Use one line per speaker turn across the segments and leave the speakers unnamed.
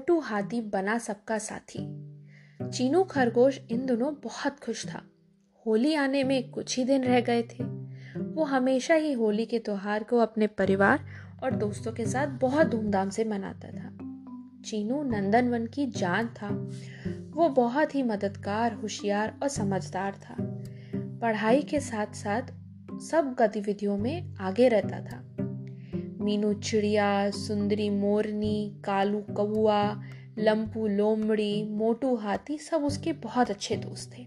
मोटू हाथी बना सबका साथी। चीनू खरगोश इन दोनों बहुत खुश था। होली आने में कुछ ही दिन रह गए थे। वो हमेशा ही होली के त्योहार को अपने परिवार और दोस्तों के साथ बहुत धूमधाम से मनाता था। चीनू नंदनवन की जान था। वो बहुत ही मददगार, होशियार और समझदार था। पढ़ाई के साथ साथ सब गतिविधियों में आगे रहता था। मीनू चिड़िया, सुंदरी मोरनी, कालू कौआ लंपू लोमड़ी, मोटू हाथी सब उसके बहुत अच्छे दोस्त थे।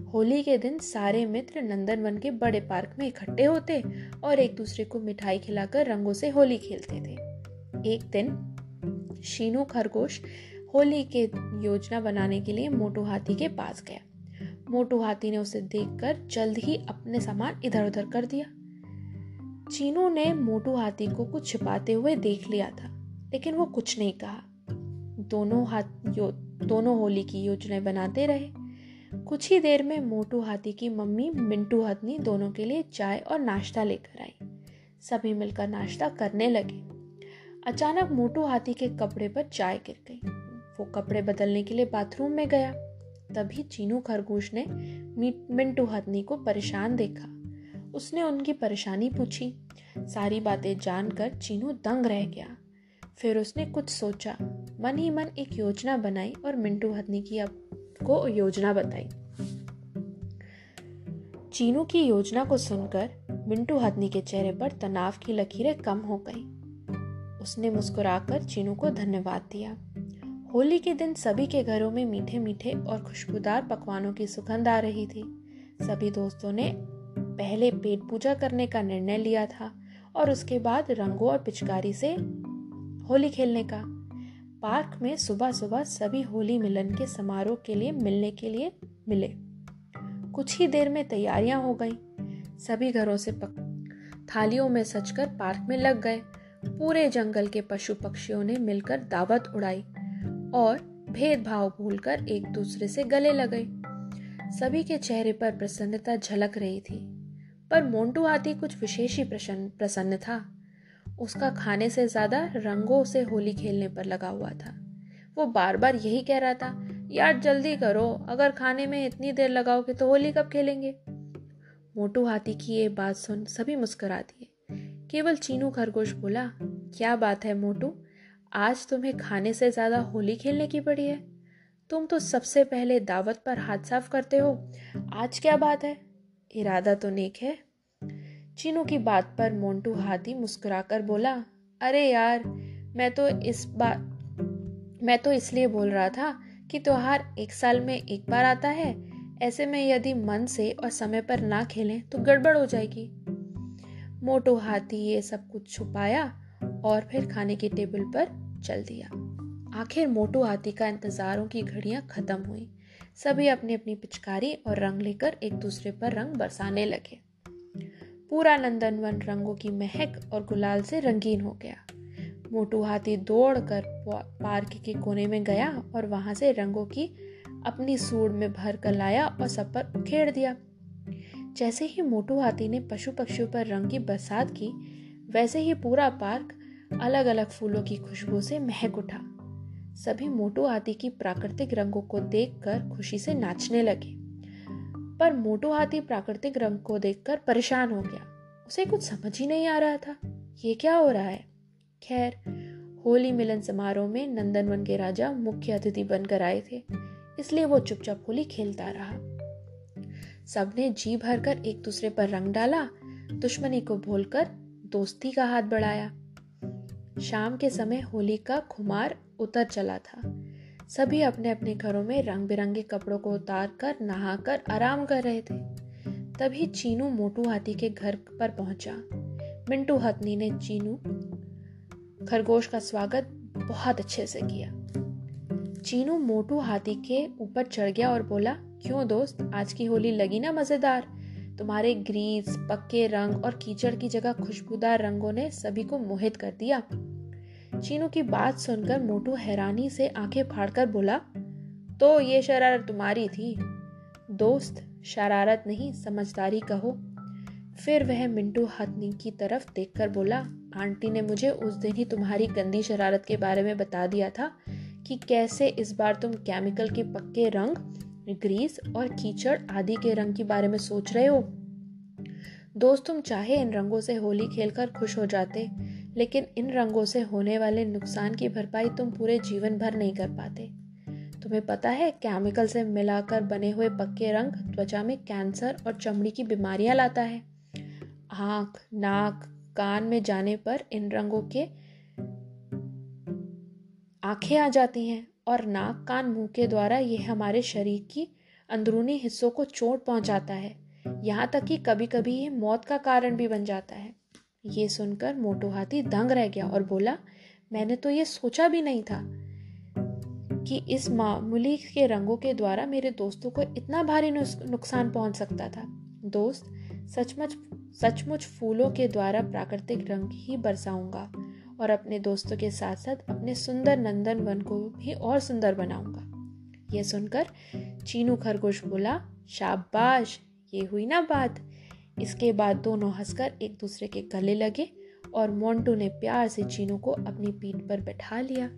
होली के दिन सारे मित्र नंदनवन के बड़े पार्क में इकट्ठे होते और एक दूसरे को मिठाई खिलाकर रंगों से होली खेलते थे। एक दिन शीनू खरगोश होली के योजना बनाने के लिए मोटू हाथी के पास गया। मोटू हाथी ने उसे देखकर जल्द ही अपने सामान इधर उधर कर दिया। चीनू ने मोटू हाथी को कुछ छिपाते हुए देख लिया था, लेकिन वो कुछ नहीं कहा। दोनों हाथ यो, दोनों होली की योजनाएँ बनाते रहे। कुछ ही देर में मोटू हाथी की मम्मी मिंटू हथनी दोनों के लिए चाय और नाश्ता लेकर आई। सभी मिलकर नाश्ता करने लगे। अचानक मोटू हाथी के कपड़े पर चाय गिर गई। वो कपड़े बदलने के लिए बाथरूम में गया। तभी चीनू खरगोश ने मिंटू हथनी को परेशान देखा। उसने उनकी परेशानी पूछी। सारी बातें जानकर चीनू दंग रह गया। फिर उसने कुछ सोचा। मन ही मन एक योजना बनाई और मिंटू हथनी की अब को योजना बताई। चीनू की योजना को सुनकर मिंटू हथनी के चेहरे पर तनाव की लकीरें कम हो गईं। उसने मुस्कुराकर चीनू को धन्यवाद दिया। होली के दिन सभी के घरों में मीठे मीठे और खुशबूदार पकवानों की सुगंध आ रही थी। सभी दोस्तों ने पहले पेट पूजा करने का निर्णय लिया था और उसके बाद रंगों और पिचकारी से होली खेलने का। पार्क में सुबह सुबह सभी होली मिलन के समारोह के लिए मिलने के लिए मिले। कुछ ही देर में तैयारियाँ हो गईं। सभी घरों से पक... थालियों में सजकर पार्क में लग गए। पूरे जंगल के पशु पक्षियों ने मिलकर दावत उड़ाई और भेदभाव भूलकर एक दूसरे से गले लगे सभी के चेहरे पर प्रसन्नता झलक रही थी। पर मोन्टू हाथी कुछ विशेष ही प्रसन्न था। उसका खाने से ज़्यादा रंगों से होली खेलने पर लगा हुआ था। वो बार बार यही कह रहा था, यार जल्दी करो, अगर खाने में इतनी देर लगाओगे तो होली कब खेलेंगे? मोटू हाथी की ये बात सुन सभी मुस्कुरा दिए। केवल चीनू खरगोश बोला, क्या बात है मोटू, आज तुम्हें खाने से ज़्यादा होली खेलने की पड़ी है। तुम तो सबसे पहले दावत पर हाथ साफ़ करते हो, आज क्या बात है? इरादा तो नेक है। चीनू की बात पर मोन्टू हाथी मुस्कुराकर बोला, अरे यार, मैं तो इस बात मैं तो इसलिए बोल रहा था कि त्योहार एक साल में एक बार आता है। ऐसे में यदि मन से और समय पर ना खेलें तो गड़बड़ हो जाएगी। मोटो हाथी ये सब कुछ छुपाया और फिर खाने की टेबल पर चल दिया। आखिर मोटू हाथी का इंतजारों की घड़ियाँ खत्म हुई। सभी अपनी अपनी पिचकारी और रंग लेकर एक दूसरे पर रंग बरसाने लगे। पूरा नंदनवन रंगों की महक और गुलाल से रंगीन हो गया। मोटू हाथी दौड़कर पार्क के कोने में गया और वहाँ से रंगों की अपनी सूड़ में भर कर लाया और सब पर उखेड़ दिया। जैसे ही मोटू हाथी ने पशु पक्षियों पर रंग की बरसात की, वैसे ही पूरा पार्क अलग अलग फूलों की खुशबू से महक उठा। सभी मोटू हाथी की प्राकृतिक रंगों को देखकर खुशी से नाचने लगे। पर मोटू हाथी प्राकृतिक रंग को देखकर परेशान हो गया। उसे कुछ समझ ही नहीं आ रहा था, ये क्या हो रहा है? खैर, होली मिलन समारोह में नंदनवन के राजा मुख्य अतिथि बनकर आए थे, इसलिए वो चुपचाप होली खेलता रहा। सबने जी भरकर एक दूसरे पर रंग डाला, दुश्मनी को भूलकर दोस्ती का हाथ बढ़ाया। शाम के समय होली का खुमार उतर चला था। सभी अपने अपने घरों में रंग बिरंगे कपड़ों को उतार कर नहाकर, आराम कर रहे थे। तभी चीनू मोटू हाथी के घर पर पहुँचा। मिंटू हथनी ने चीनू खरगोश का स्वागत बहुत अच्छे से किया। चीनू मोटू हाथी के ऊपर चढ़ गया और बोला, क्यों दोस्त, आज की होली लगी ना मज़ेदार? तुम्हारे ग्रीस, पक्के रंग और कीचड़ की जगह खुशबूदार रंगों ने सभी को मोहित कर दिया। चीनू की बात सुनकर मोटू हैरानी से आँखें फाड़कर बोला तो ये शरारत तुम्हारी थी? दोस्त, शरारत नहीं, समझदारी कहो। फिर वह मिंटू हथनी की तरफ़ देखकर बोला, आंटी ने मुझे उस दिन ही तुम्हारी गंदी शरारत के बारे में बता दिया था कि कैसे इस बार तुम केमिकल के पक्के रंग, ग्रीस और कीचड़ आदि के रंग के बारे में सोच रहे हो। दोस्त, तुम चाहे इन रंगों से होली खेलकर खुश हो जाते लेकिन इन रंगों से होने वाले नुकसान की भरपाई तुम पूरे जीवन भर नहीं कर पाते। तुम्हें पता है केमिकल से मिलाकर बने हुए पक्के रंग त्वचा में कैंसर और चमड़ी की बीमारियाँ लाता है। आँख, नाक, कान में जाने पर इन रंगों के आँखें आ जाती हैं और नाक, कान, मुँह के द्वारा ये हमारे शरीर की अंदरूनी हिस्सों को चोट पहुंचाता है। यहाँ तक कि कभी कभी ये मौत का कारण भी बन जाता है। ये सुनकर मोटो हाथी दंग रह गया और बोला, मैंने तो ये सोचा भी नहीं था कि इस मामूली के रंगों के द्वारा मेरे दोस्तों को इतना भारी नुकसान पहुँच सकता था। दोस्त, सचमुच सचमुच फूलों के द्वारा प्राकृतिक रंग ही बरसाऊँगा और अपने दोस्तों के साथ साथ अपने सुंदर नंदन वन को भी और सुंदर बनाऊँगा। यह सुनकर चीनू खरगोश बोला, शाबाश, ये हुई ना बात। इसके बाद दोनों हंसकर एक दूसरे के गले लगे और मोंटू ने प्यार से चीनू को अपनी पीठ पर बैठा लिया।